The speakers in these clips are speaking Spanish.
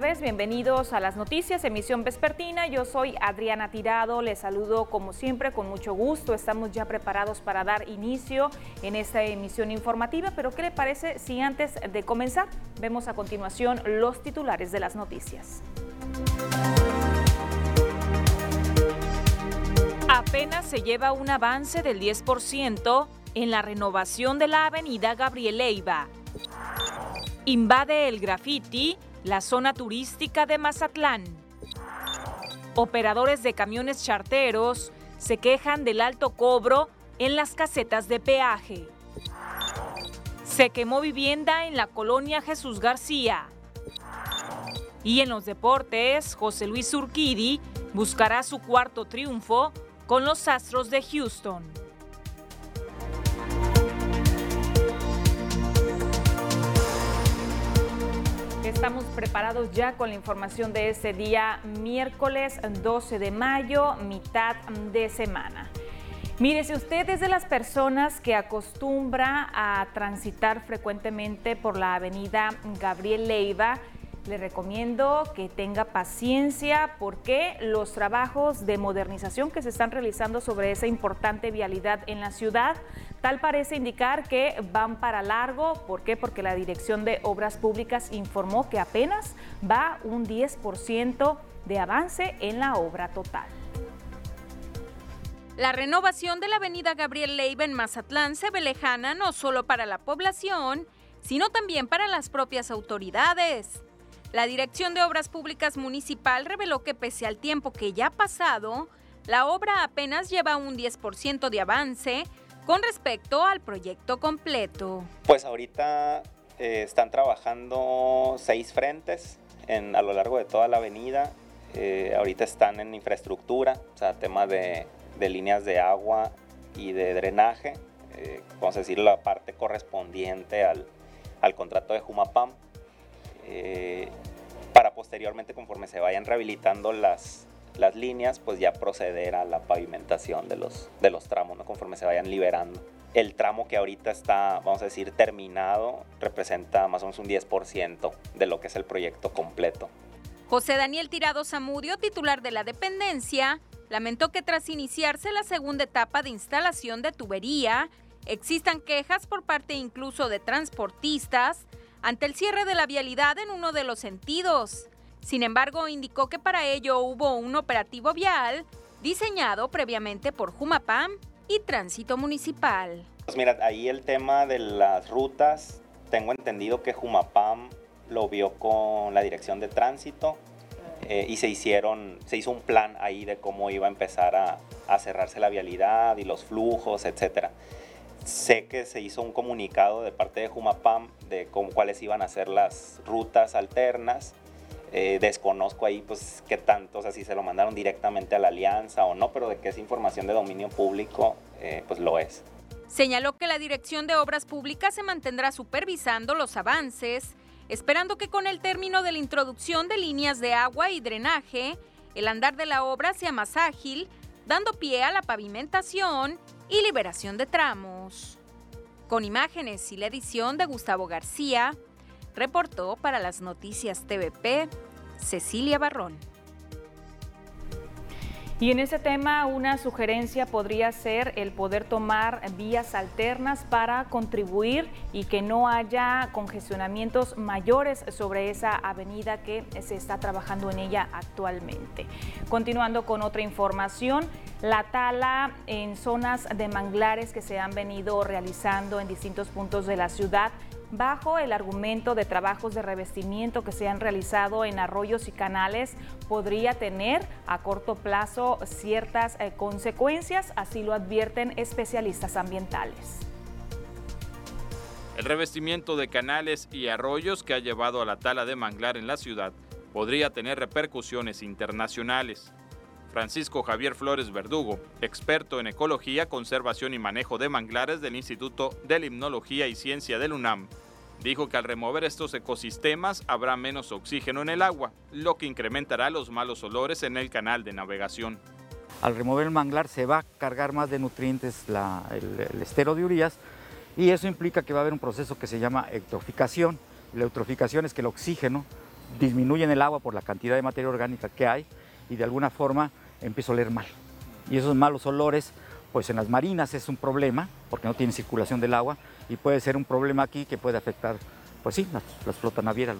tardes, bienvenidos a las noticias, emisión vespertina. Yo soy Adriana Tirado, les saludo como siempre con mucho gusto. Estamos ya preparados para dar inicio en esta emisión informativa, pero ¿qué le parece si antes de comenzar vemos a continuación los titulares de las noticias? Apenas se lleva un avance del 10% en la renovación de la avenida Gabriel Leiva. Invade el graffiti la zona turística de Mazatlán. Operadores de camiones charteros se quejan del alto cobro en las casetas de peaje. Se quemó vivienda en la colonia Jesús García. Y en los deportes, José Luis Urquidi buscará su cuarto triunfo con los Astros de Houston. Estamos preparados ya con la información de este día, miércoles 12 de mayo, mitad de semana. Mire, si usted es de las personas que acostumbra a transitar frecuentemente por la avenida Gabriel Leiva, le recomiendo que tenga paciencia porque los trabajos de modernización que se están realizando sobre esa importante vialidad en la ciudad tal parece indicar que van para largo. ¿Por qué? Porque la Dirección de Obras Públicas informó que apenas va un 10% de avance en la obra total. La renovación de la avenida Gabriel Leiva en Mazatlán se ve lejana no solo para la población, sino también para las propias autoridades. La Dirección de Obras Públicas Municipal reveló que pese al tiempo que ya ha pasado, la obra apenas lleva un 10% de avance con respecto al proyecto completo. Pues ahorita eh, están trabajando seis frentes en, a lo largo de toda la avenida. Eh, ahorita están en infraestructura, o sea, tema de, líneas de agua y de drenaje, eh, vamos a decir la parte correspondiente al, contrato de Jumapam. Posteriormente, conforme se vayan rehabilitando las, las líneas, pues ya proceder a la pavimentación de los, de los tramos, ¿no? conforme se vayan liberando. El tramo que ahorita está, vamos a decir, terminado, representa más o menos un 10% de lo que es el proyecto completo. José Daniel Tirado Zamudio, titular de la dependencia, lamentó que tras iniciarse la segunda etapa de instalación de tubería, existan quejas por parte incluso de transportistas ante el cierre de la vialidad en uno de los sentidos. Sin embargo, indicó que para ello hubo un operativo vial diseñado previamente por Jumapam y Tránsito Municipal. Pues mira, ahí el tema de las rutas, tengo entendido que Jumapam lo vio con la dirección de tránsito eh, y se hicieron, se hizo un plan ahí de cómo iba a empezar a, a cerrarse la vialidad y los flujos, etcétera. Sé que se hizo un comunicado de parte de Jumapam de cómo, cuáles iban a ser las rutas alternas. Eh, desconozco ahí pues qué tanto, o sea, si se lo mandaron directamente a la alianza o no, pero de que es información de dominio público, eh, pues lo es. Señaló que la Dirección de Obras Públicas se mantendrá supervisando los avances, esperando que con el término de la introducción de líneas de agua y drenaje, el andar de la obra sea más ágil, dando pie a la pavimentación y liberación de tramos. Con imágenes y la edición de Gustavo García, reportó para las noticias TVP Cecilia Barrón. Y en ese tema, una sugerencia podría ser el poder tomar vías alternas para contribuir y que no haya congestionamientos mayores sobre esa avenida que se está trabajando en ella actualmente. Continuando con otra información, la tala en zonas de manglares que se han venido realizando en distintos puntos de la ciudad bajo el argumento de trabajos de revestimiento que se han realizado en arroyos y canales podría tener a corto plazo ciertas eh, consecuencias, así lo advierten especialistas ambientales. El revestimiento de canales y arroyos que ha llevado a la tala de manglar en la ciudad podría tener repercusiones internacionales. Francisco Javier Flores Verdugo, experto en ecología, conservación y manejo de manglares del Instituto de Limnología y Ciencia del UNAM, dijo que al remover estos ecosistemas habrá menos oxígeno en el agua, lo que incrementará los malos olores en el canal de navegación. Al remover el manglar se va a cargar más de nutrientes el, estero de Urias y eso implica que va a haber un proceso que se llama eutroficación. La eutroficación es que el oxígeno disminuyen el agua por la cantidad de materia orgánica que hay y de alguna forma empieza a oler mal. Y esos malos olores, pues en las marinas es un problema porque no tiene circulación del agua y puede ser un problema aquí que puede afectar, pues sí, las, las flotas navieras.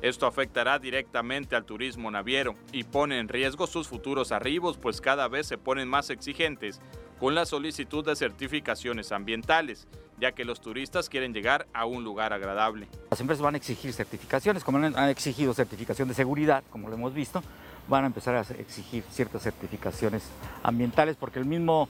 Esto afectará directamente al turismo naviero y pone en riesgo sus futuros arribos, pues cada vez se ponen más exigentes con la solicitud de certificaciones ambientales, ya que los turistas quieren llegar a un lugar agradable. Las empresas van a exigir certificaciones, como han exigido certificación de seguridad, como lo hemos visto, van a empezar a exigir ciertas certificaciones ambientales, porque el mismo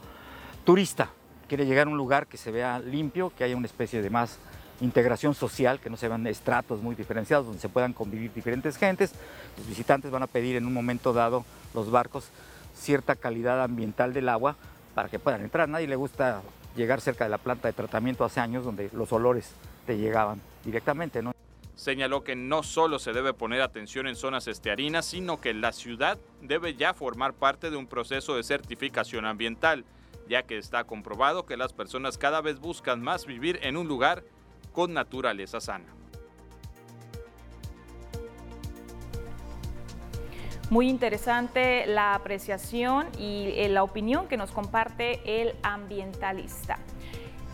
turista quiere llegar a un lugar que se vea limpio, que haya una especie de más integración social, que no se vean estratos muy diferenciados, donde se puedan convivir diferentes gentes. Los visitantes van a pedir en un momento dado los barcos cierta calidad ambiental del agua para que puedan entrar. Nadie le gusta llegar cerca de la planta de tratamiento hace años donde los olores te llegaban directamente. ¿no? Señaló que no solo se debe poner atención en zonas estearinas, sino que la ciudad debe ya formar parte de un proceso de certificación ambiental, ya que está comprobado que las personas cada vez buscan más vivir en un lugar con naturaleza sana. Muy interesante la apreciación y eh, la opinión que nos comparte el ambientalista.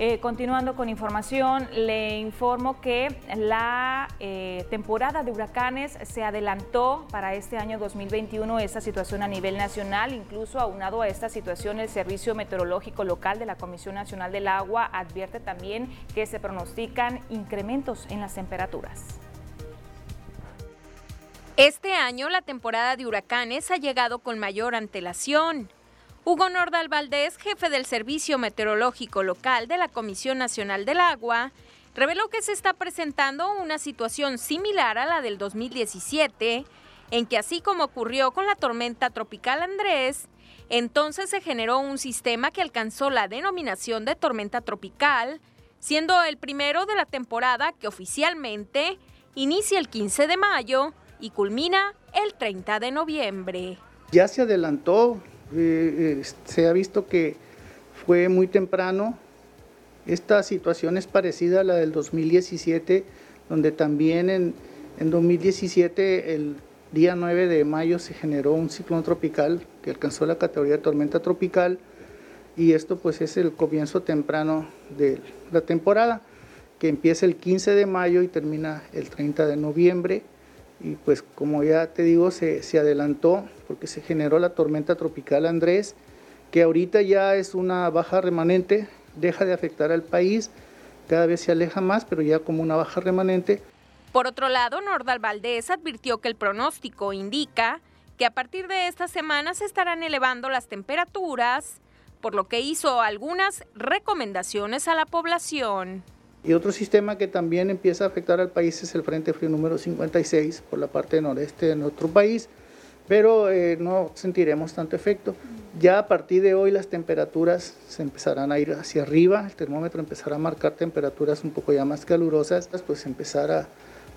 Eh, continuando con información, le informo que la eh, temporada de huracanes se adelantó para este año 2021, esta situación a nivel nacional, incluso aunado a esta situación, el Servicio Meteorológico Local de la Comisión Nacional del Agua advierte también que se pronostican incrementos en las temperaturas. Este año la temporada de huracanes ha llegado con mayor antelación. Hugo Nordal Valdés, jefe del Servicio Meteorológico Local de la Comisión Nacional del Agua, reveló que se está presentando una situación similar a la del 2017, en que así como ocurrió con la tormenta tropical Andrés, entonces se generó un sistema que alcanzó la denominación de tormenta tropical, siendo el primero de la temporada que oficialmente inicia el 15 de mayo y culmina el 30 de noviembre. Ya se adelantó eh, eh, se ha visto que fue muy temprano. Esta situación es parecida a la del 2017, donde también en, en 2017, el día 9 de mayo, se generó un ciclón tropical que alcanzó la categoría de tormenta tropical y esto pues es el comienzo temprano de la temporada, que empieza el 15 de mayo y termina el 30 de noviembre y pues como ya te digo, se, adelantó porque se generó la tormenta tropical Andrés, que ahorita ya es una baja remanente, deja de afectar al país, cada vez se aleja más, pero ya como una baja remanente. Por otro lado, Nordal Valdés advirtió que el pronóstico indica que a partir de esta semana se estarán elevando las temperaturas, por lo que hizo algunas recomendaciones a la población. Y otro sistema que también empieza a afectar al país es el Frente Frío número 56 por la parte noreste de nuestro país, pero eh, no sentiremos tanto efecto. Ya a partir de hoy las temperaturas se empezarán a ir hacia arriba, el termómetro empezará a marcar temperaturas un poco ya más calurosas, pues empezar a,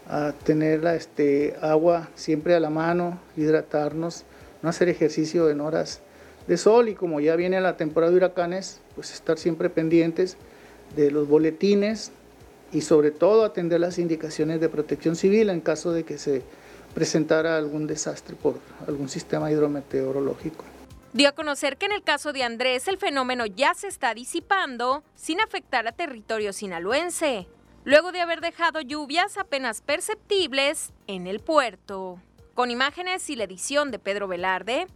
a tener este, agua siempre a la mano, hidratarnos, no hacer ejercicio en horas de sol y como ya viene la temporada de huracanes, pues estar siempre pendientes de los boletines y sobre todo atender las indicaciones de protección civil en caso de que se presentara algún desastre por algún sistema hidrometeorológico. Dio a conocer que en el caso de Andrés el fenómeno ya se está disipando sin afectar a territorio sinaloense, luego de haber dejado lluvias apenas perceptibles en el puerto. Con imágenes y la edición de Pedro Velarde,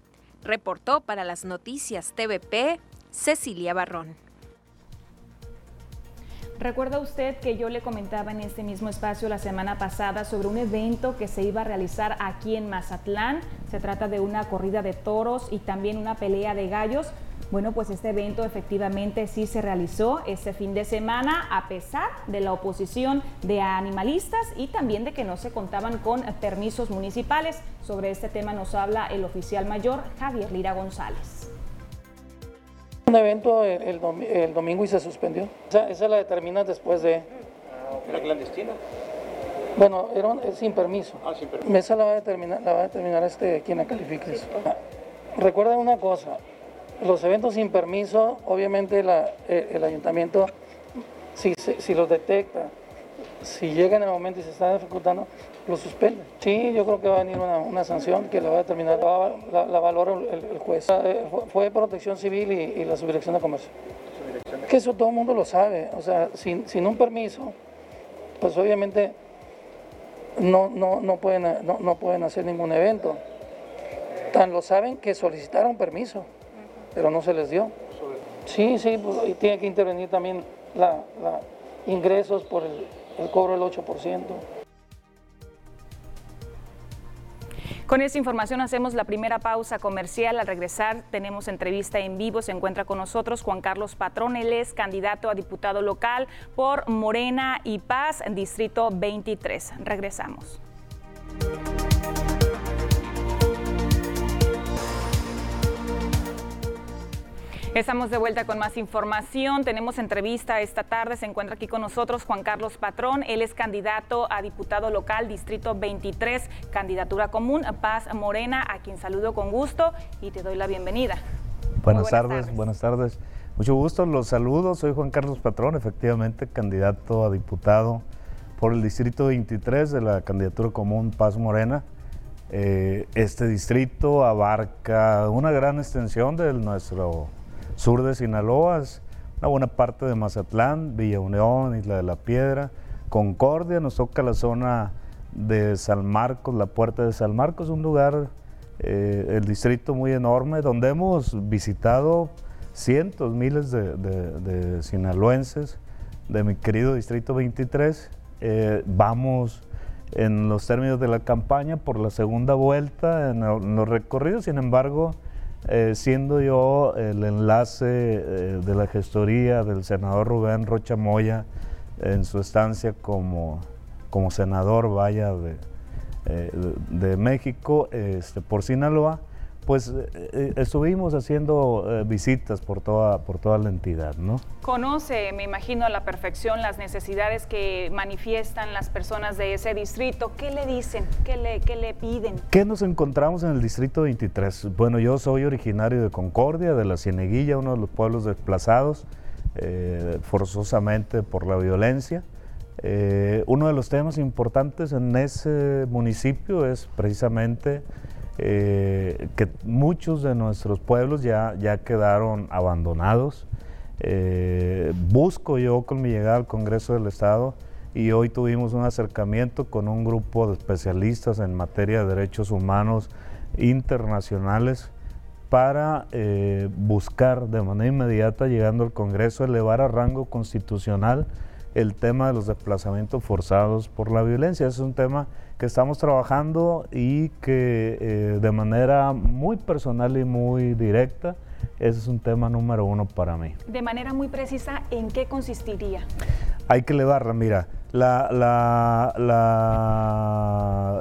reportó para las noticias TVP Cecilia Barrón. ¿Recuerda usted que yo le comentaba en este mismo espacio la semana pasada sobre un evento que se iba a realizar aquí en Mazatlán? Se trata de una corrida de toros y también una pelea de gallos. Bueno, pues este evento efectivamente sí se realizó este fin de semana a pesar de la oposición de animalistas y también de que no se contaban con permisos municipales. Sobre este tema nos habla el oficial mayor Javier Lira González un evento el, domingo y se suspendió. Esa, la determinas después de... ¿Era clandestina? Bueno, era sin permiso. Ah, sin permiso. Esa la va a determinar, la va a determinar este, quien la califique. Eso. Recuerden una cosa, los eventos sin permiso, obviamente eh, el ayuntamiento, si, si los detecta si llega en el momento y se está ejecutando, lo suspende. Sí, yo creo que va a venir una, sanción que la va a determinar, la, la, valora el, juez. Eh, fue protección civil y, la subdirección de comercio. Que eso todo el mundo lo sabe, o sea, sin, sin un permiso, pues obviamente no, no, no, pueden, no, no pueden hacer ningún evento. Tan lo saben que solicitaron permiso, pero no se les dio. Sí, sí, pues, y tiene que intervenir también la, ingresos por el, el cobro del 8%. Con esta información hacemos la primera pausa comercial. Al regresar tenemos entrevista en vivo. Se encuentra con nosotros Juan Carlos Patrón. Él es candidato a diputado local por Morena y Paz, Distrito 23. Regresamos. Estamos de vuelta con más información. Tenemos entrevista esta tarde. Se encuentra aquí con nosotros Juan Carlos Patrón. Él es candidato a diputado local, Distrito 23, candidatura común, Paz Morena, a quien saludo con gusto y te doy la bienvenida. Buenas, tardes, buenas tardes. Mucho gusto, los saludo. Soy Juan Carlos Patrón, efectivamente candidato a diputado por el Distrito 23 de la candidatura común Paz Morena. Eh, este distrito abarca una gran extensión de nuestro sur de Sinaloa, una buena parte de Mazatlán, Villa Unión, Isla de la Piedra, Concordia, nos toca la zona de San Marcos, la puerta de San Marcos, un lugar, eh, el distrito muy enorme, donde hemos visitado cientos, miles de, sinaloenses de mi querido distrito 23. Eh, vamos en los términos de la campaña por la segunda vuelta en los recorridos, sin embargo, eh, siendo yo el enlace eh, de la gestoría del senador Rubén Rocha Moya en su estancia como, como senador, vaya, de, eh, de México este, por Sinaloa, pues eh, eh, estuvimos haciendo eh, visitas por toda, por toda la entidad, ¿no? Conoce, me imagino, a la perfección las necesidades que manifiestan las personas de ese distrito. ¿Qué le dicen? ¿Qué le, qué le piden? ¿Qué nos encontramos en el distrito 23? Bueno, yo soy originario de Concordia, de la Cieneguilla, uno de los pueblos desplazados forzosamente por la violencia. uno de los temas importantes en ese municipio es precisamente eh, que muchos de nuestros pueblos ya, ya quedaron abandonados. Eh, busco yo con mi llegada al Congreso del Estado y hoy tuvimos un acercamiento con un grupo de especialistas en materia de derechos humanos internacionales para eh, buscar de manera inmediata, llegando al Congreso, elevar a rango constitucional el tema de los desplazamientos forzados por la violencia. Es un tema que estamos trabajando y que eh, de manera muy personal y muy directa, ese es un tema número uno para mí. De manera muy precisa, ¿en qué consistiría? Hay que elevarla, mira,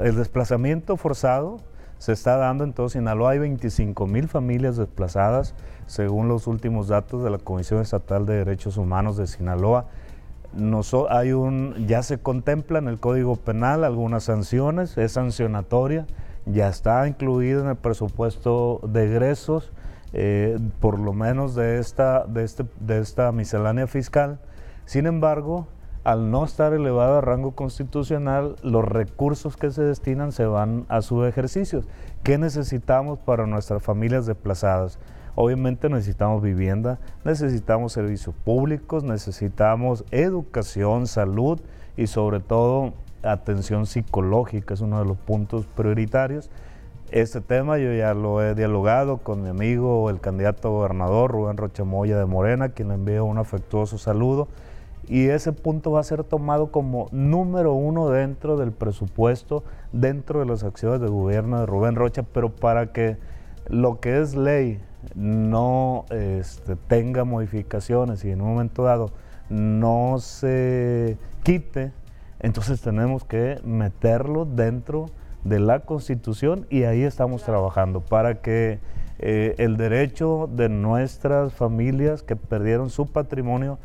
el desplazamiento forzado se está dando en todo Sinaloa, hay 25 mil familias desplazadas, según los últimos datos de la Comisión Estatal de Derechos Humanos de Sinaloa hay un, ya se contempla en el Código Penal algunas sanciones, es sancionatoria, ya está incluida en el presupuesto de egresos, eh, por lo menos de esta, de, este, de esta miscelánea fiscal. Sin embargo, al no estar elevado a rango constitucional, los recursos que se destinan se van a su ejercicio. ¿Qué necesitamos para nuestras familias desplazadas? Obviamente necesitamos vivienda, necesitamos servicios públicos, necesitamos educación, salud y sobre todo atención psicológica, es uno de los puntos prioritarios. Este tema yo ya lo he dialogado con mi amigo, el candidato gobernador Rubén Rochamoya de Morena, quien le envío un afectuoso saludo. Y ese punto va a ser tomado como número uno dentro del presupuesto, dentro de las acciones de gobierno de Rubén Rocha, pero para que lo que es ley no este, tenga modificaciones y en un momento dado no se quite, entonces tenemos que meterlo dentro de la Constitución y ahí estamos trabajando para que eh, el derecho de nuestras familias que perdieron su patrimonio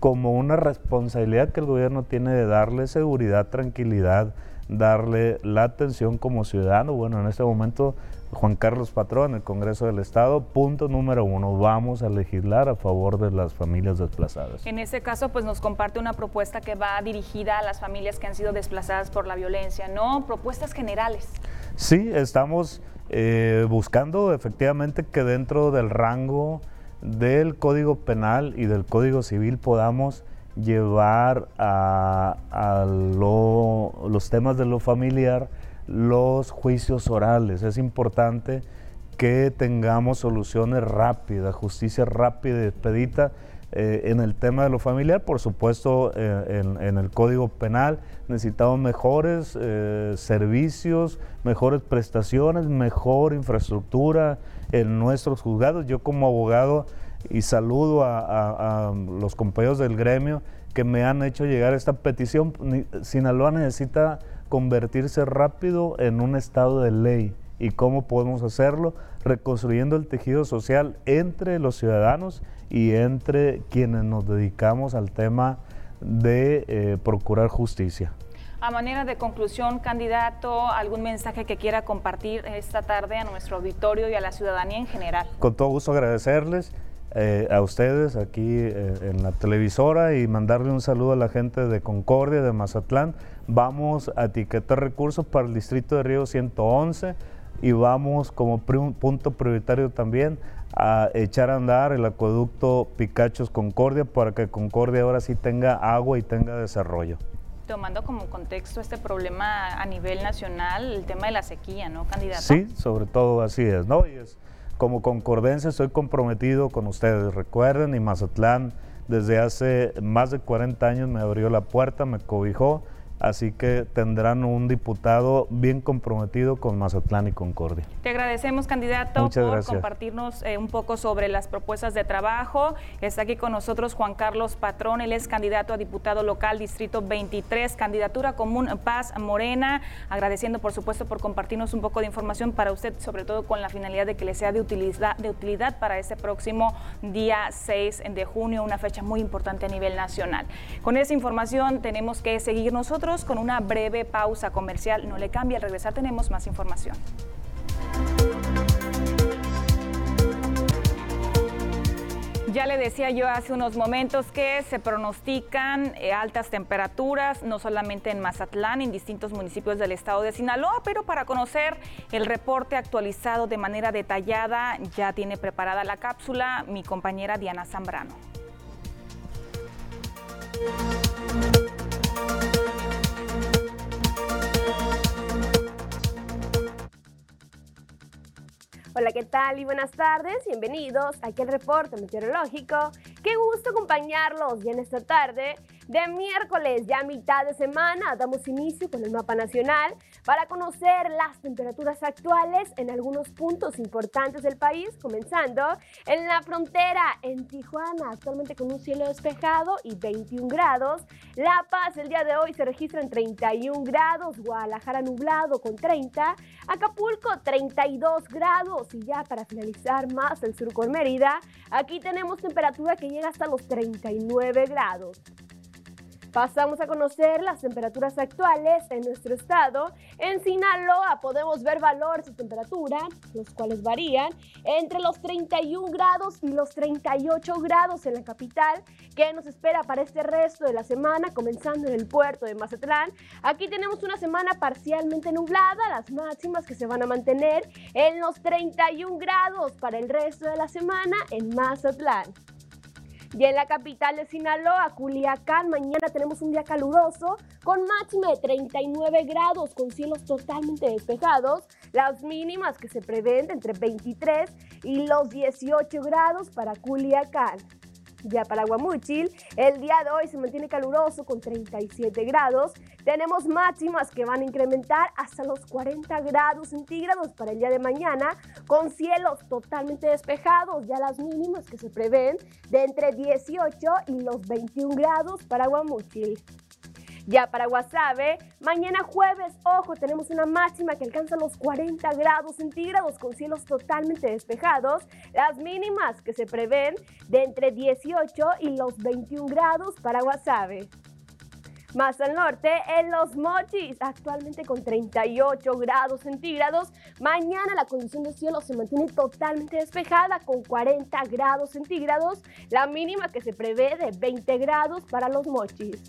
como una responsabilidad que el gobierno tiene de darle seguridad, tranquilidad, darle la atención como ciudadano. Bueno, en este momento Juan Carlos Patrón, el Congreso del Estado, punto número uno, vamos a legislar a favor de las familias desplazadas. En ese caso, pues nos comparte una propuesta que va dirigida a las familias que han sido desplazadas por la violencia, ¿no? Propuestas generales. Sí, estamos eh, buscando efectivamente que dentro del rango del Código Penal y del Código Civil podamos llevar a, los temas de lo familiar los juicios orales. Es importante que tengamos soluciones rápidas, justicia rápida y expedita eh, en el tema de lo familiar, por supuesto eh, en, el Código Penal necesitamos mejores eh, servicios, mejores prestaciones, mejor infraestructura en nuestros juzgados. Yo como abogado y saludo a, los compañeros del gremio que me han hecho llegar esta petición. Sinaloa necesita convertirse rápido en un estado de ley. ¿Y cómo podemos hacerlo? Reconstruyendo el tejido social entre los ciudadanos y entre quienes nos dedicamos al tema de eh, procurar justicia. A manera de conclusión, candidato, ¿algún mensaje que quiera compartir esta tarde a nuestro auditorio y a la ciudadanía en general? Con todo gusto agradecerles eh, a ustedes aquí eh, en la televisora y mandarle un saludo a la gente de Concordia, de Mazatlán. Vamos a etiquetar recursos para el distrito de Río 111 y vamos como punto prioritario también a echar a andar el acueducto Picachos Concordia para que Concordia ahora sí tenga agua y tenga desarrollo. Tomando como contexto este problema a nivel nacional, el tema de la sequía, ¿no, candidato? Sí, sobre todo así es, ¿no? Y es, como concordencia estoy comprometido con ustedes. Recuerden, y Mazatlán desde hace más de 40 años me abrió la puerta, me cobijó Así que tendrán un diputado bien comprometido con Mazatlán y Concordia. Te agradecemos, candidato, por compartirnos eh, un poco sobre las propuestas de trabajo. Está aquí con nosotros Juan Carlos Patrón, él es candidato a diputado local, Distrito 23, candidatura común Paz Morena. Agradeciendo, por supuesto, por compartirnos un poco de información para usted, sobre todo con la finalidad de que le sea de utilidad, de utilidad para este próximo día 6 de junio, una fecha muy importante a nivel nacional. Con esa información tenemos que seguir nosotros con una breve pausa comercial. No le cambie, al regresar tenemos más información. Ya le decía yo hace unos momentos que se pronostican eh, altas temperaturas, no solamente en Mazatlán, en distintos municipios del estado de Sinaloa, pero para conocer el reporte actualizado de manera detallada, ya tiene preparada la cápsula mi compañera Diana Zambrano. Hola, ¿qué tal? Y buenas tardes. Bienvenidos a aquel reporte meteorológico. Qué gusto acompañarlos ya en esta tarde de miércoles, ya mitad de semana, damos inicio con el mapa nacional para conocer las temperaturas actuales en algunos puntos importantes del país, comenzando en la frontera en Tijuana, actualmente con un cielo despejado y 21 grados. La Paz el día de hoy se registra en 31 grados, Guadalajara nublado con 30, Acapulco 32 grados y ya para finalizar más el sur con Mérida, aquí tenemos temperatura que llega hasta los 39 grados. Pasamos a conocer las temperaturas actuales en nuestro estado. En Sinaloa podemos ver valores de temperatura, los cuales varían entre los 31 grados y los 38 grados en la capital. ¿Qué nos espera para este resto de la semana? Comenzando en el puerto de Mazatlán. Aquí tenemos una semana parcialmente nublada, las máximas que se van a mantener en los 31 grados para el resto de la semana en Mazatlán. Y en la capital de Sinaloa, Culiacán, mañana tenemos un día caluroso con máxima de 39 grados, con cielos totalmente despejados. Las mínimas que se prevén entre 23 y los 18 grados para Culiacán. Ya para Guamuchil, el día de hoy se mantiene caluroso con 37 grados. Tenemos máximas que van a incrementar hasta los 40 grados centígrados para el día de mañana, con cielos totalmente despejados. Ya las mínimas que se prevén de entre 18 y los 21 grados para Guamuchil. Ya para Guasave, mañana jueves, ojo, tenemos una máxima que alcanza los 40 grados centígrados con cielos totalmente despejados. Las mínimas que se prevén de entre 18 y los 21 grados para Guasave. Más al norte, en Los Mochis, actualmente con 38 grados centígrados. Mañana la condición de cielo se mantiene totalmente despejada con 40 grados centígrados, la mínima que se prevé de 20 grados para Los Mochis.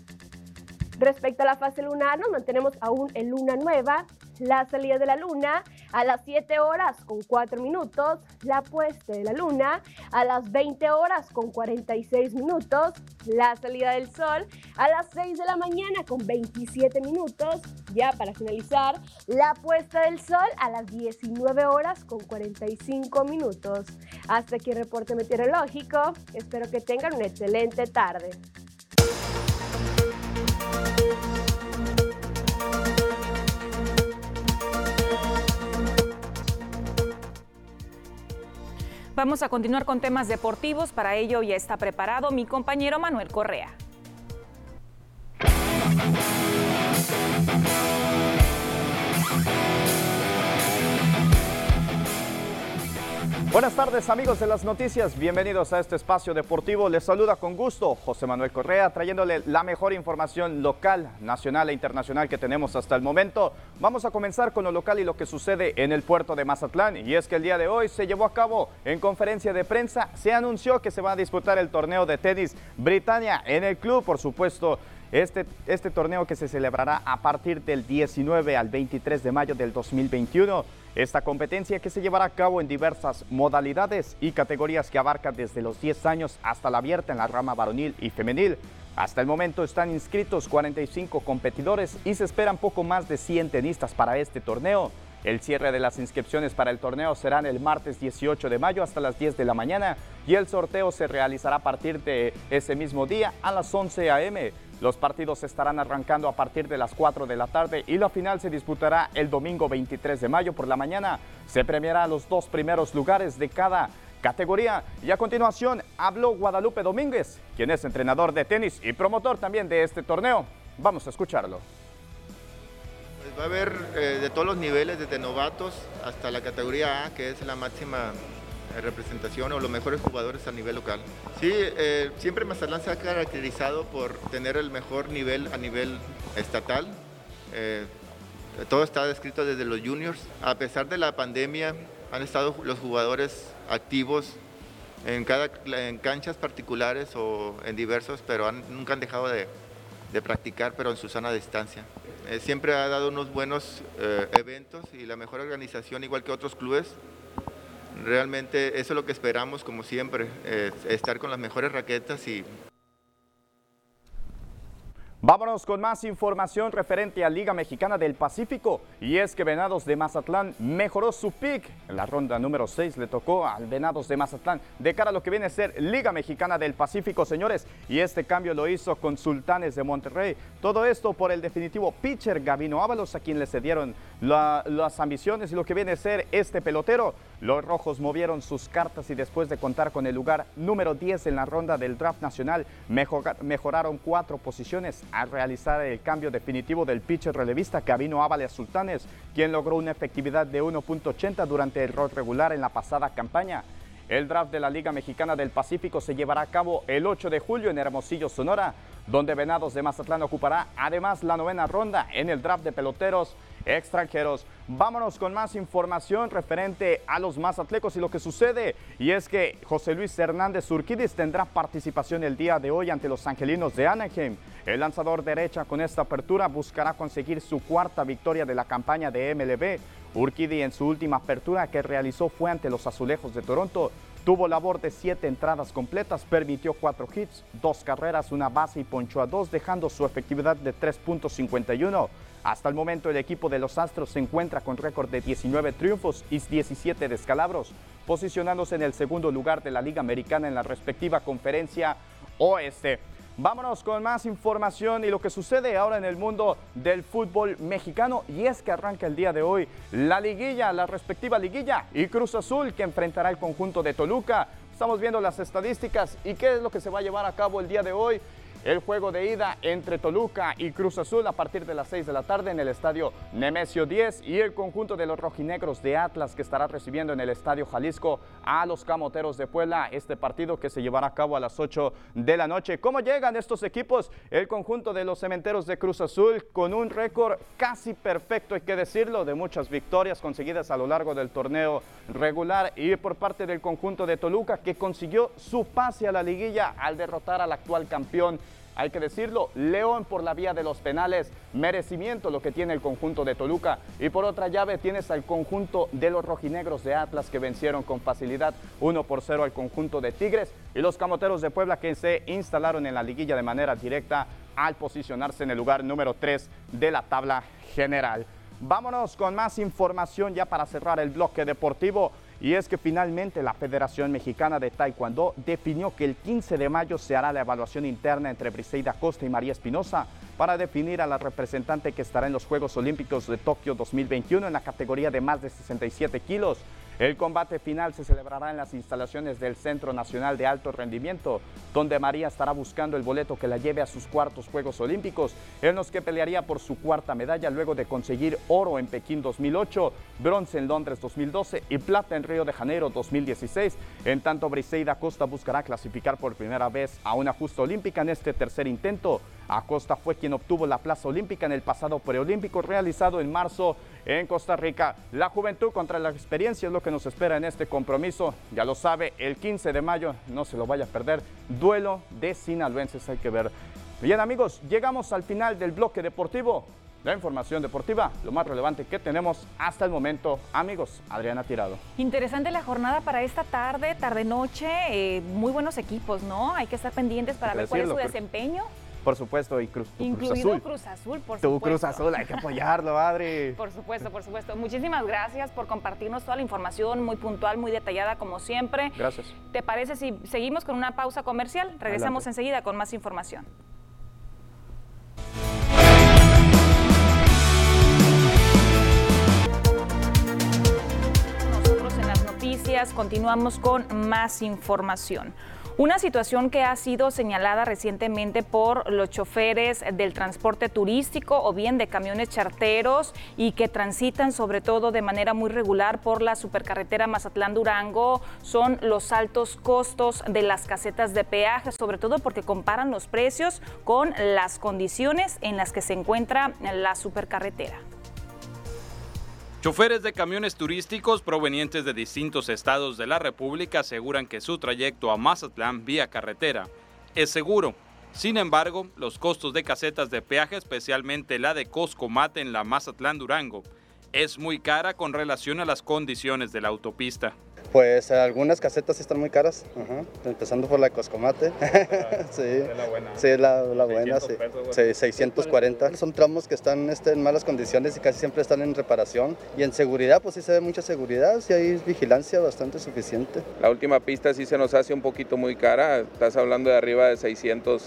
Respecto a la fase lunar, nos mantenemos aún en luna nueva. La salida de la luna a las 7 horas con 4 minutos. La puesta de la luna a las 20 horas con 46 minutos. La salida del sol a las 6 de la mañana con 27 minutos. Ya para finalizar, la puesta del sol a las 19 horas con 45 minutos. Hasta aquí reporte meteorológico. Espero que tengan una excelente tarde. Vamos a continuar con temas deportivos. Para ello ya está preparado mi compañero Manuel Correa. Buenas tardes amigos de las noticias, bienvenidos a este espacio deportivo. Les saluda con gusto José Manuel Correa trayéndole la mejor información local, nacional e internacional que tenemos hasta el momento. Vamos a comenzar con lo local y lo que sucede en el puerto de Mazatlán. Y es que el día de hoy se llevó a cabo en conferencia de prensa, se anunció que se va a disputar el torneo de tenis Britannia en el club, por supuesto. Este, este torneo que se celebrará a partir del 19 al 23 de mayo del 2021. Esta competencia que se llevará a cabo en diversas modalidades y categorías que abarcan desde los 10 años hasta la abierta en la rama varonil y femenil. Hasta el momento están inscritos 45 competidores y se esperan poco más de 100 tenistas para este torneo. El cierre de las inscripciones para el torneo será el martes 18 de mayo hasta las 10 de la mañana y el sorteo se realizará a partir de ese mismo día a las 11 a.m. Los partidos estarán arrancando a partir de las 4 de la tarde y la final se disputará el domingo 23 de mayo por la mañana. Se premiará los dos primeros lugares de cada categoría. Y a continuación habló Guadalupe Domínguez, quien es entrenador de tenis y promotor también de este torneo. Vamos a escucharlo. Va a haber eh, de todos los niveles, desde novatos hasta la categoría A, que es la máxima eh, representación o los mejores jugadores a nivel local. Sí, eh, siempre Mazatlán se ha caracterizado por tener el mejor nivel a nivel estatal. Todo está descrito desde los juniors. A pesar de la pandemia, han estado los jugadores activos en, cada, en canchas particulares o en diversos, pero nunca han dejado de, de, practicar, pero en su sana distancia. Siempre ha dado unos buenos eventos y la mejor organización, igual que otros clubes, realmente eso es lo que esperamos, como siempre, eh, estar con las mejores raquetas y Vámonos con más información referente a Liga Mexicana del Pacífico. Y es que Venados de Mazatlán mejoró su pick. En la ronda número 6 le tocó al Venados de Mazatlán de cara a lo que viene a ser Liga Mexicana del Pacífico, señores. Y este cambio lo hizo con Sultanes de Monterrey. Todo esto por el definitivo pitcher Gavino Ábalos, a quien le cedieron las ambiciones y lo que viene a ser este pelotero. Los rojos movieron sus cartas y después de contar con el lugar número 10 en la ronda del draft nacional, mejoraron cuatro posiciones a realizar el cambio definitivo del pitcher relevista Gavino Ábales Sultanes, quien logró una efectividad de 1.80 durante el rol regular en la pasada campaña. El draft de la Liga Mexicana del Pacífico se llevará a cabo el 8 de julio en Hermosillo, Sonora, donde Venados de Mazatlán ocupará además la novena ronda en el draft de peloteros extranjeros. Vámonos con más información referente a los mazatlecos y lo que sucede. Y es que José Luis Hernández Urquidis tendrá participación el día de hoy ante los angelinos de Anaheim. El lanzador derecha con esta apertura buscará conseguir su cuarta victoria de la campaña de MLB. Urquidi en su última apertura que realizó fue ante los Azulejos de Toronto. Tuvo labor de siete entradas completas, permitió cuatro hits, dos carreras, una base y ponchó a dos, dejando su efectividad de 3.51. Hasta el momento el equipo de los Astros se encuentra con récord de 19 triunfos y 17 descalabros, posicionándose en el segundo lugar de la Liga Americana en la respectiva conferencia oeste. Vámonos con más información y lo que sucede ahora en el mundo del fútbol mexicano y es que arranca el día de hoy la liguilla, la respectiva liguilla y Cruz Azul que enfrentará el conjunto de Toluca. Estamos viendo las estadísticas y qué es lo que se va a llevar a cabo el día de hoy. El juego de ida entre Toluca y Cruz Azul a partir de las 6 de la tarde en el estadio Nemesio 10 y el conjunto de los rojinegros de Atlas que estará recibiendo en el estadio Jalisco a los Camoteros de Puebla este partido que se llevará a cabo a las 8 de la noche. ¿Cómo llegan estos equipos? El conjunto de los Cementeros de Cruz Azul con un récord casi perfecto, hay que decirlo, de muchas victorias conseguidas a lo largo del torneo regular y por parte del conjunto de Toluca que consiguió su pase a la liguilla al derrotar al actual campeón hay que decirlo, León por la vía de los penales, merecimiento lo que tiene el conjunto de Toluca. Y por otra llave tienes al conjunto de los rojinegros de Atlas que vencieron con facilidad 1 por 0 al conjunto de Tigres. Y los camoteros de Puebla que se instalaron en la liguilla de manera directa al posicionarse en el lugar número 3 de la tabla general. Vámonos con más información ya para cerrar el bloque deportivo. Y es que finalmente la Federación Mexicana de Taekwondo definió que el 15 de mayo se hará la evaluación interna entre Briseida Costa y María Espinosa para definir a la representante que estará en los Juegos Olímpicos de Tokio 2021 en la categoría de más de 67 kilos. El combate final se celebrará en las instalaciones del Centro Nacional de Alto Rendimiento, donde María estará buscando el boleto que la lleve a sus cuartos Juegos Olímpicos, en los que pelearía por su cuarta medalla luego de conseguir oro en Pekín 2008, bronce en Londres 2012 y plata en Río de Janeiro 2016. En tanto, Briseida Costa buscará clasificar por primera vez a una justa olímpica en este tercer intento. Acosta fue quien obtuvo la plaza olímpica en el pasado preolímpico realizado en marzo en Costa Rica. La juventud contra la experiencia es lo que nos espera en este compromiso. Ya lo sabe, el 15 de mayo, no se lo vaya a perder. Duelo de sinaloenses, hay que ver. Bien amigos, llegamos al final del bloque deportivo. La información deportiva, lo más relevante que tenemos hasta el momento. Amigos, Adriana Tirado. Interesante la jornada para esta tarde, tarde-noche. Eh, muy buenos equipos, ¿no? Hay que estar pendientes para ver cuál es su desempeño. Por supuesto, y Cruz, Incluido Cruz Azul. Cruz Azul, por Tu supuesto. Cruz Azul, hay que apoyarlo, Adri. Por supuesto, por supuesto. Muchísimas gracias por compartirnos toda la información muy puntual, muy detallada, como siempre. Gracias. ¿Te parece si seguimos con una pausa comercial? Regresamos Adelante. enseguida con más información. Nosotros en las noticias continuamos con más información. Una situación que ha sido señalada recientemente por los choferes del transporte turístico o bien de camiones charteros y que transitan sobre todo de manera muy regular por la supercarretera Mazatlán-Durango son los altos costos de las casetas de peaje, sobre todo porque comparan los precios con las condiciones en las que se encuentra la supercarretera. Choferes de camiones turísticos provenientes de distintos estados de la República aseguran que su trayecto a Mazatlán vía carretera es seguro. Sin embargo, los costos de casetas de peaje, especialmente la de Coscomate en la Mazatlán Durango, es muy cara con relación a las condiciones de la autopista. Pues algunas casetas están muy caras, ajá, empezando por la de Coscomate. sí, la buena. sí, la, la buena, 600 sí. pesos, güey. Sí, 640. Son tramos que están este, en malas condiciones y casi siempre están en reparación. Y en seguridad, pues sí se ve mucha seguridad, sí hay vigilancia bastante suficiente. La última pista sí se nos hace un poquito muy cara, estás hablando de arriba de 600,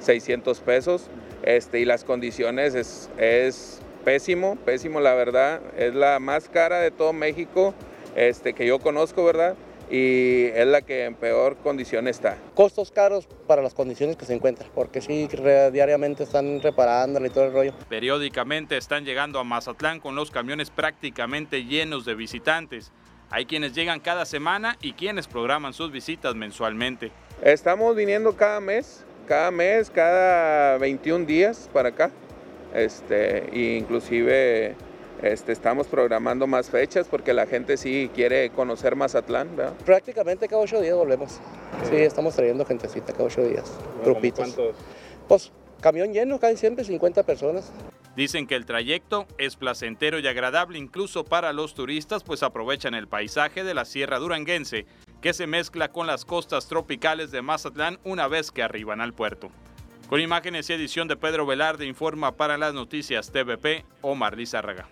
600 pesos, este, y las condiciones es, es pésimo, pésimo la verdad, es la más cara de todo México este, que yo conozco, ¿verdad? Y es la que en peor condición está. Costos caros para las condiciones que se encuentra, porque sí, diariamente están reparándola y todo el rollo. Periódicamente están llegando a Mazatlán con los camiones prácticamente llenos de visitantes. Hay quienes llegan cada semana y quienes programan sus visitas mensualmente. Estamos viniendo cada mes, cada mes, cada 21 días para acá. Este, e inclusive este, estamos programando más fechas porque la gente sí quiere conocer Mazatlán, ¿verdad? Prácticamente cada ocho días volvemos. Sí, estamos trayendo gentecita cada ocho días, grupitos. ¿Cuántos? Pues camión lleno, casi siempre 50 personas. Dicen que el trayecto es placentero y agradable incluso para los turistas, pues aprovechan el paisaje de la Sierra Duranguense, que se mezcla con las costas tropicales de Mazatlán una vez que arriban al puerto. Con imágenes y edición de Pedro Velarde informa para las noticias TVP Omar Lizárraga.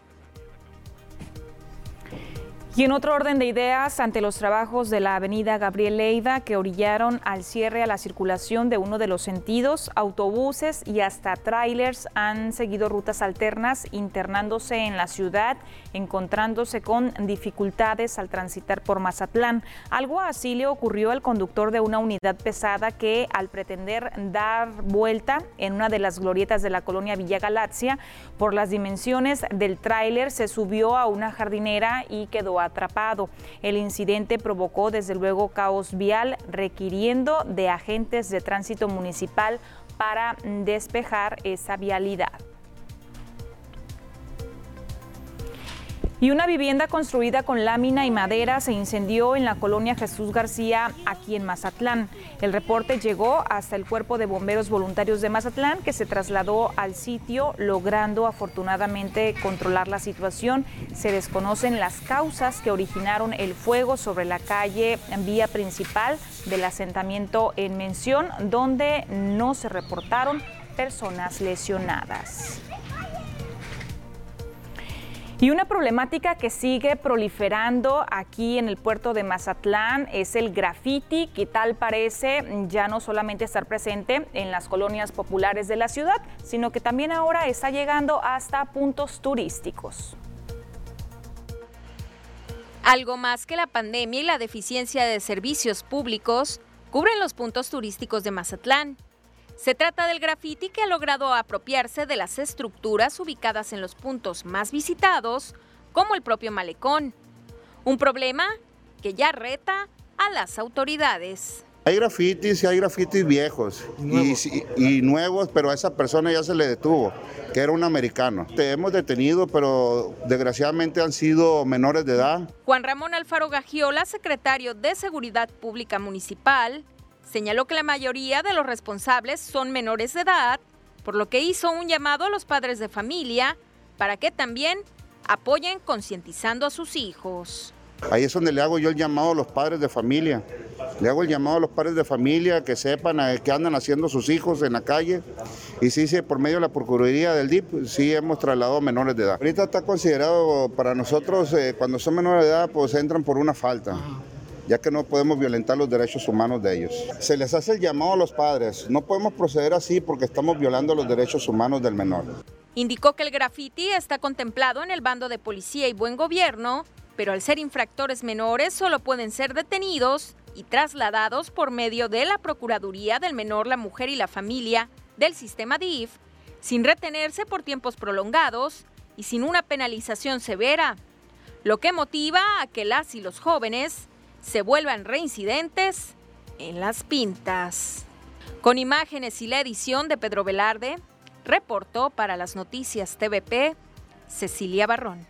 Y en otro orden de ideas, ante los trabajos de la avenida Gabriel Leiva que orillaron al cierre a la circulación de uno de los sentidos, autobuses y hasta trailers han seguido rutas alternas internándose en la ciudad, encontrándose con dificultades al transitar por Mazatlán. Algo así le ocurrió al conductor de una unidad pesada que al pretender dar vuelta en una de las glorietas de la colonia Villa Galaxia, por las dimensiones del tráiler se subió a una jardinera y quedó atrapado. El incidente provocó desde luego caos vial, requiriendo de agentes de tránsito municipal para despejar esa vialidad. Y una vivienda construida con lámina y madera se incendió en la colonia Jesús García, aquí en Mazatlán. El reporte llegó hasta el Cuerpo de Bomberos Voluntarios de Mazatlán, que se trasladó al sitio, logrando afortunadamente controlar la situación. Se desconocen las causas que originaron el fuego sobre la calle vía principal del asentamiento en mención, donde no se reportaron personas lesionadas. Y una problemática que sigue proliferando aquí en el puerto de Mazatlán es el graffiti, que tal parece ya no solamente estar presente en las colonias populares de la ciudad, sino que también ahora está llegando hasta puntos turísticos. Algo más que la pandemia y la deficiencia de servicios públicos cubren los puntos turísticos de Mazatlán. Se trata del graffiti que ha logrado apropiarse de las estructuras ubicadas en los puntos más visitados, como el propio malecón. Un problema que ya reta a las autoridades. Hay grafitis y hay grafitis viejos y nuevos. pero a esa persona ya se le detuvo, que era un americano. Te hemos detenido, pero desgraciadamente han sido menores de edad. Juan Ramón Alfaro Gagiola, secretario de Seguridad Pública Municipal, Señaló que la mayoría de los responsables son menores de edad, por lo que hizo un llamado a los padres de familia para que también apoyen concientizando a sus hijos. Ahí es donde le hago yo el llamado a los padres de familia. Le hago el llamado a los padres de familia que sepan qué andan haciendo sus hijos en la calle. Y sí, sí, por medio de la Procuraduría del DIP, sí hemos trasladado menores de edad. Ahorita está considerado para nosotros, eh, cuando son menores de edad, pues entran por una falta ya que no podemos violentar los derechos humanos de ellos. Se les hace el llamado a los padres, no podemos proceder así porque estamos violando los derechos humanos del menor. Indicó que el graffiti está contemplado en el bando de policía y buen gobierno, pero al ser infractores menores solo pueden ser detenidos y trasladados por medio de la Procuraduría del Menor, la Mujer y la Familia del sistema DIF, sin retenerse por tiempos prolongados y sin una penalización severa, lo que motiva a que las y los jóvenes se vuelvan reincidentes en las pintas. Con imágenes y la edición de Pedro Velarde, reportó para las noticias TVP Cecilia Barrón.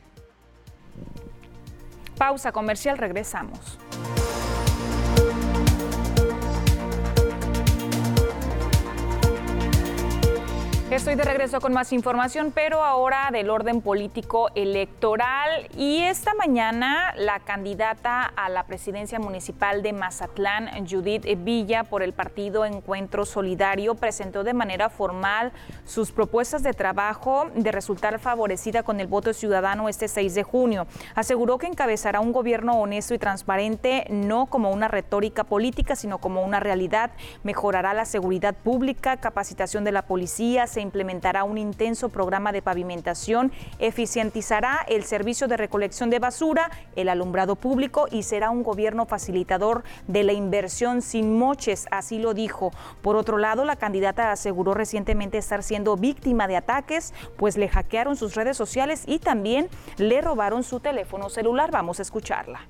Pausa comercial, regresamos. Estoy de regreso con más información, pero ahora del orden político electoral. Y esta mañana la candidata a la presidencia municipal de Mazatlán, Judith Villa, por el partido Encuentro Solidario, presentó de manera formal sus propuestas de trabajo de resultar favorecida con el voto ciudadano este 6 de junio. Aseguró que encabezará un gobierno honesto y transparente, no como una retórica política, sino como una realidad. Mejorará la seguridad pública, capacitación de la policía, se implementará un intenso programa de pavimentación, eficientizará el servicio de recolección de basura, el alumbrado público y será un gobierno facilitador de la inversión sin moches, así lo dijo. Por otro lado, la candidata aseguró recientemente estar siendo víctima de ataques, pues le hackearon sus redes sociales y también le robaron su teléfono celular. Vamos a escucharla.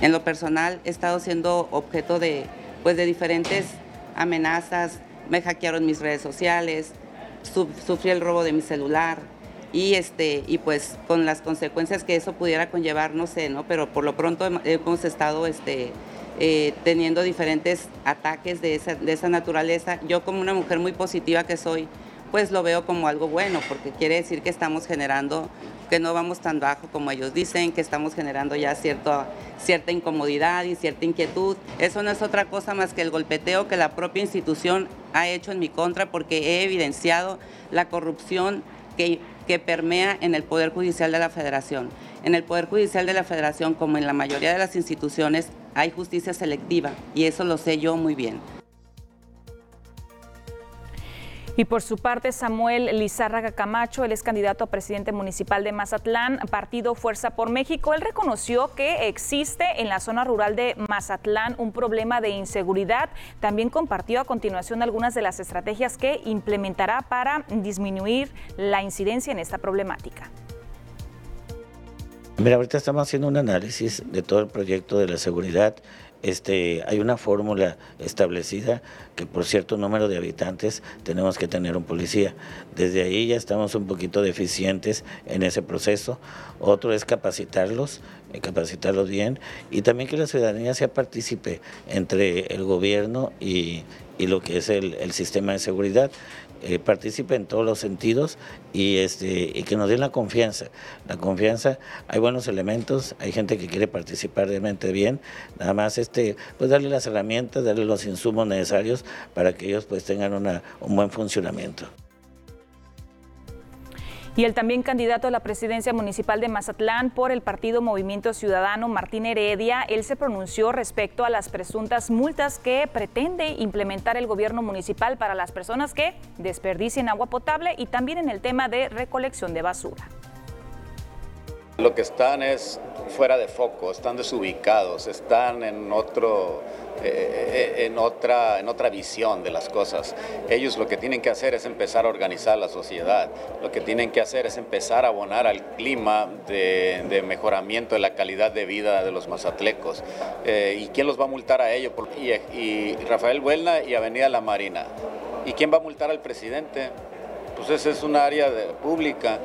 En lo personal he estado siendo objeto de, pues, de diferentes amenazas, me hackearon mis redes sociales, sufrí el robo de mi celular y este y pues con las consecuencias que eso pudiera conllevar no sé no pero por lo pronto hemos estado este eh, teniendo diferentes ataques de esa, de esa naturaleza. Yo como una mujer muy positiva que soy pues lo veo como algo bueno porque quiere decir que estamos generando que no vamos tan bajo como ellos dicen, que estamos generando ya cierto, cierta incomodidad y cierta inquietud. Eso no es otra cosa más que el golpeteo que la propia institución ha hecho en mi contra porque he evidenciado la corrupción que que permea en el Poder Judicial de la Federación. En el Poder Judicial de la Federación, como en la mayoría de las instituciones, hay justicia selectiva y eso lo sé yo muy bien. Y por su parte, Samuel Lizárraga Camacho, él es candidato a presidente municipal de Mazatlán, partido Fuerza por México. Él reconoció que existe en la zona rural de Mazatlán un problema de inseguridad. También compartió a continuación algunas de las estrategias que implementará para disminuir la incidencia en esta problemática. Mira, ahorita estamos haciendo un análisis de todo el proyecto de la seguridad este, hay una fórmula establecida que por cierto número de habitantes tenemos que tener un policía. Desde ahí ya estamos un poquito deficientes en ese proceso. Otro es capacitarlos, eh, capacitarlos bien y también que la ciudadanía sea partícipe entre el gobierno y, lo que es el sistema de seguridad. Eh, participe en todos los sentidos y, este, y que nos den la confianza. La confianza, hay buenos elementos, hay gente que quiere participar realmente bien, nada más este, pues darle las herramientas, darle los insumos necesarios para que ellos pues tengan una, un buen funcionamiento. Y el también candidato a la presidencia municipal de Mazatlán por el partido Movimiento Ciudadano, Martín Heredia, él se pronunció respecto a las presuntas multas que pretende implementar el gobierno municipal para las personas que desperdicien agua potable y también en el tema de recolección de basura. Lo que están es fuera de foco, están desubicados, están en otro eh, eh, en, otra, en otra visión de las cosas. Ellos lo que tienen que hacer es empezar a organizar la sociedad, lo que tienen que hacer es empezar a abonar al clima de, mejoramiento de la calidad de vida de los mazatlecos. Eh, ¿Y quién los va a multar a ellos? Y, y Rafael Buelna y Avenida La Marina. ¿Y quién va a multar al presidente? Pues esa es un área pública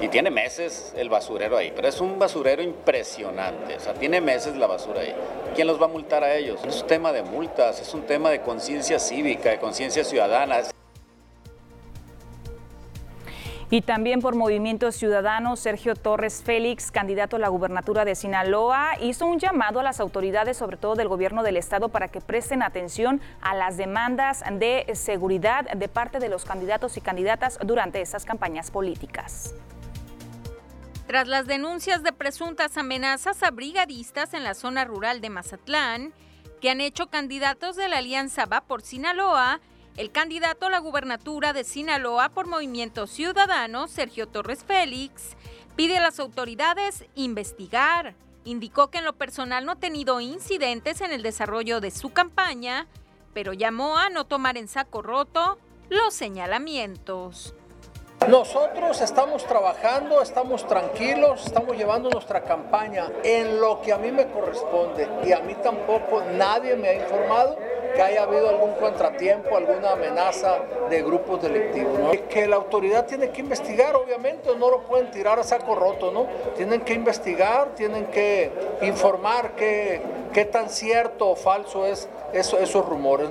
y tiene meses el basurero ahí, pero es un basurero impresionante, o sea, tiene meses la basura ahí. ¿Quién los va a multar a ellos? es un tema de multas, es un tema de conciencia cívica, de conciencia ciudadana. Y también por Movimiento Ciudadano, Sergio Torres Félix, candidato a la gubernatura de Sinaloa, hizo un llamado a las autoridades, sobre todo del gobierno del estado, para que presten atención a las demandas de seguridad de parte de los candidatos y candidatas durante estas campañas políticas. Tras las denuncias de presuntas amenazas a brigadistas en la zona rural de Mazatlán, que han hecho candidatos de la Alianza Va por Sinaloa, el candidato a la gubernatura de Sinaloa por Movimiento Ciudadano, Sergio Torres Félix, pide a las autoridades investigar. Indicó que en lo personal no ha tenido incidentes en el desarrollo de su campaña, pero llamó a no tomar en saco roto los señalamientos. Nosotros estamos trabajando, estamos tranquilos, estamos llevando nuestra campaña en lo que a mí me corresponde y a mí tampoco nadie me ha informado que haya habido algún contratiempo, alguna amenaza de grupos delictivos. Que la autoridad tiene que investigar, obviamente, no lo pueden tirar a saco roto, ¿no? Tienen que investigar, tienen que informar qué, qué tan cierto o falso es eso, esos rumores.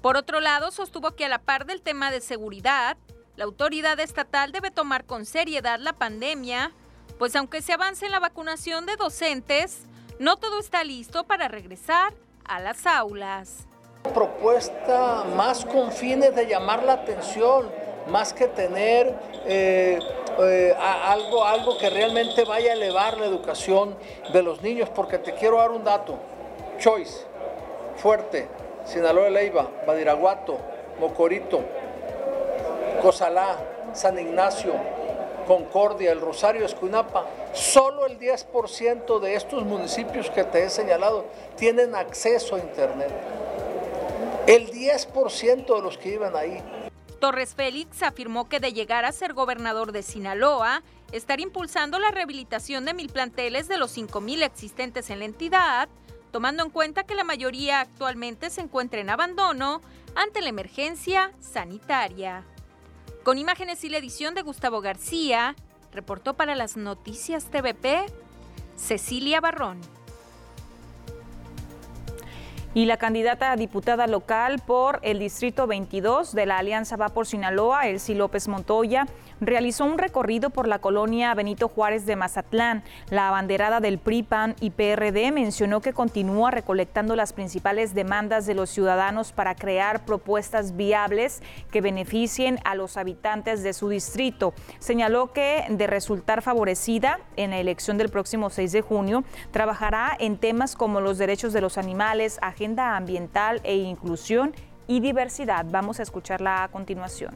Por otro lado, sostuvo que a la par del tema de seguridad, la autoridad estatal debe tomar con seriedad la pandemia, pues aunque se avance en la vacunación de docentes, no todo está listo para regresar a las aulas. Propuesta más con fines de llamar la atención, más que tener eh, eh, algo, algo que realmente vaya a elevar la educación de los niños, porque te quiero dar un dato. Choice, Fuerte, Sinaloa de Leiva, Badiraguato, Mocorito, Cozalá, San Ignacio, Concordia, el Rosario, Escuinapa, solo el 10% de estos municipios que te he señalado tienen acceso a Internet. El 10% de los que viven ahí. Torres Félix afirmó que de llegar a ser gobernador de Sinaloa, estaría impulsando la rehabilitación de mil planteles de los 5.000 existentes en la entidad, tomando en cuenta que la mayoría actualmente se encuentra en abandono ante la emergencia sanitaria. Con imágenes y la edición de Gustavo García, reportó para las noticias TVP Cecilia Barrón. Y la candidata a diputada local por el Distrito 22 de la Alianza Va por Sinaloa, Elsie López Montoya, realizó un recorrido por la colonia Benito Juárez de Mazatlán. La abanderada del PRI, PAN y PRD mencionó que continúa recolectando las principales demandas de los ciudadanos para crear propuestas viables que beneficien a los habitantes de su distrito. Señaló que de resultar favorecida en la elección del próximo 6 de junio, trabajará en temas como los derechos de los animales, agenda ambiental e inclusión y diversidad. Vamos a escucharla a continuación.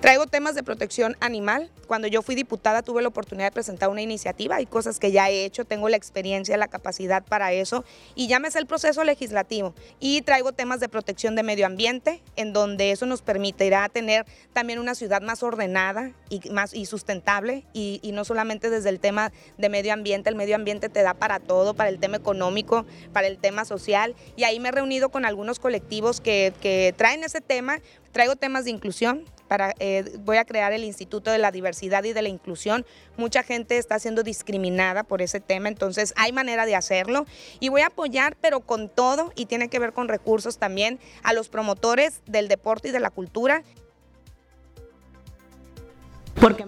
Traigo temas de protección animal. Cuando yo fui diputada tuve la oportunidad de presentar una iniciativa. Hay cosas que ya he hecho, tengo la experiencia, la capacidad para eso y ya me sé el proceso legislativo. Y traigo temas de protección de medio ambiente, en donde eso nos permitirá tener también una ciudad más ordenada y, más, y sustentable y, no solamente desde el tema de medio ambiente. El medio ambiente te da para todo, para el tema económico, para el tema social. Y ahí me he reunido con algunos colectivos que, que traen ese tema. Traigo temas de inclusión, para, eh, voy a crear el Instituto de la Diversidad y de la Inclusión. Mucha gente está siendo discriminada por ese tema, entonces hay manera de hacerlo. Y voy a apoyar, pero con todo, y tiene que ver con recursos también, a los promotores del deporte y de la cultura. Porque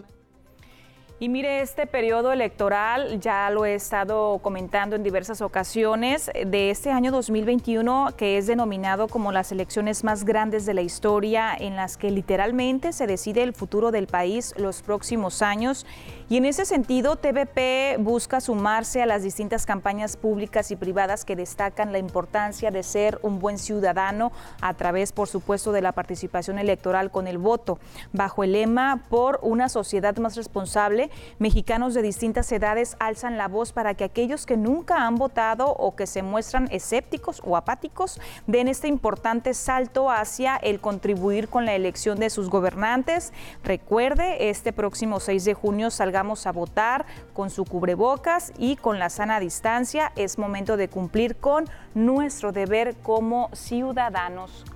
y mire, este periodo electoral, ya lo he estado comentando en diversas ocasiones, de este año 2021, que es denominado como las elecciones más grandes de la historia, en las que literalmente se decide el futuro del país los próximos años. Y en ese sentido, TVP busca sumarse a las distintas campañas públicas y privadas que destacan la importancia de ser un buen ciudadano a través, por supuesto, de la participación electoral con el voto. Bajo el lema por una sociedad más responsable, mexicanos de distintas edades alzan la voz para que aquellos que nunca han votado o que se muestran escépticos o apáticos den este importante salto hacia el contribuir con la elección de sus gobernantes. Recuerde, este próximo 6 de junio salga vamos a votar con su cubrebocas y con la sana distancia. Es momento de cumplir con nuestro deber como ciudadanos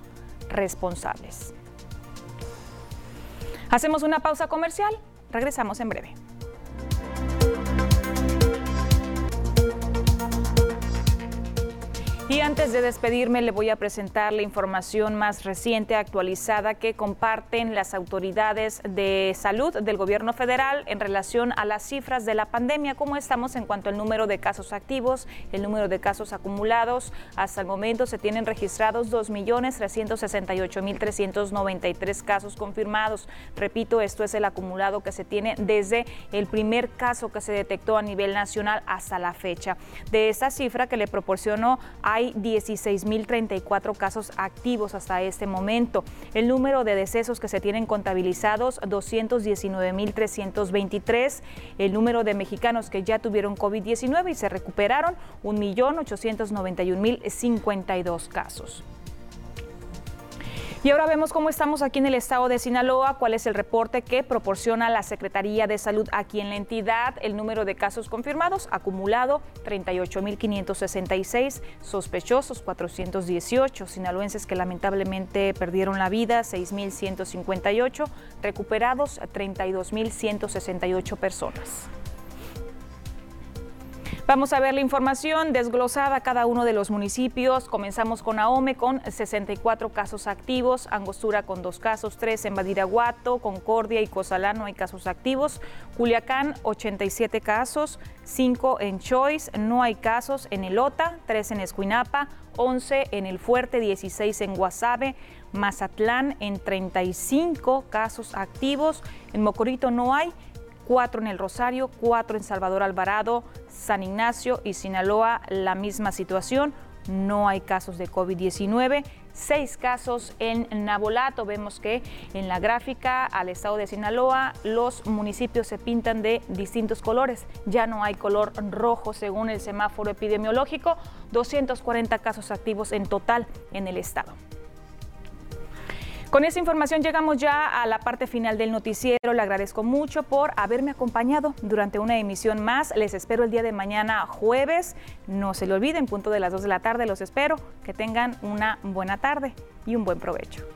responsables. Hacemos una pausa comercial. Regresamos en breve. Y antes de despedirme, le voy a presentar la información más reciente actualizada que comparten las autoridades de salud del gobierno federal en relación a las cifras de la pandemia, cómo estamos en cuanto al número de casos activos, el número de casos acumulados. Hasta el momento se tienen registrados 2.368.393 casos confirmados. Repito, esto es el acumulado que se tiene desde el primer caso que se detectó a nivel nacional hasta la fecha. De esta cifra que le proporcionó a hay 16.034 casos activos hasta este momento. El número de decesos que se tienen contabilizados, 219.323. El número de mexicanos que ya tuvieron COVID-19 y se recuperaron, 1.891.052 casos. Y ahora vemos cómo estamos aquí en el estado de Sinaloa, cuál es el reporte que proporciona la Secretaría de Salud aquí en la entidad, el número de casos confirmados acumulado 38.566, sospechosos 418, sinaloenses que lamentablemente perdieron la vida 6.158, recuperados 32.168 personas. Vamos a ver la información desglosada a cada uno de los municipios. Comenzamos con Ahome con 64 casos activos, Angostura con dos casos, tres en Badiraguato, Concordia y Cozalá no hay casos activos, Culiacán 87 casos, 5 en Choice, no hay casos en Elota, 3 en Escuinapa, 11 en El Fuerte, 16 en Guasave, Mazatlán en 35 casos activos, en Mocorito no hay cuatro en el Rosario, cuatro en Salvador Alvarado, San Ignacio y Sinaloa, la misma situación. No hay casos de COVID-19, seis casos en Nabolato. Vemos que en la gráfica al estado de Sinaloa los municipios se pintan de distintos colores. Ya no hay color rojo según el semáforo epidemiológico. 240 casos activos en total en el estado. Con esa información llegamos ya a la parte final del noticiero. Le agradezco mucho por haberme acompañado durante una emisión más. Les espero el día de mañana jueves. No se lo olviden, punto de las 2 de la tarde los espero. Que tengan una buena tarde y un buen provecho.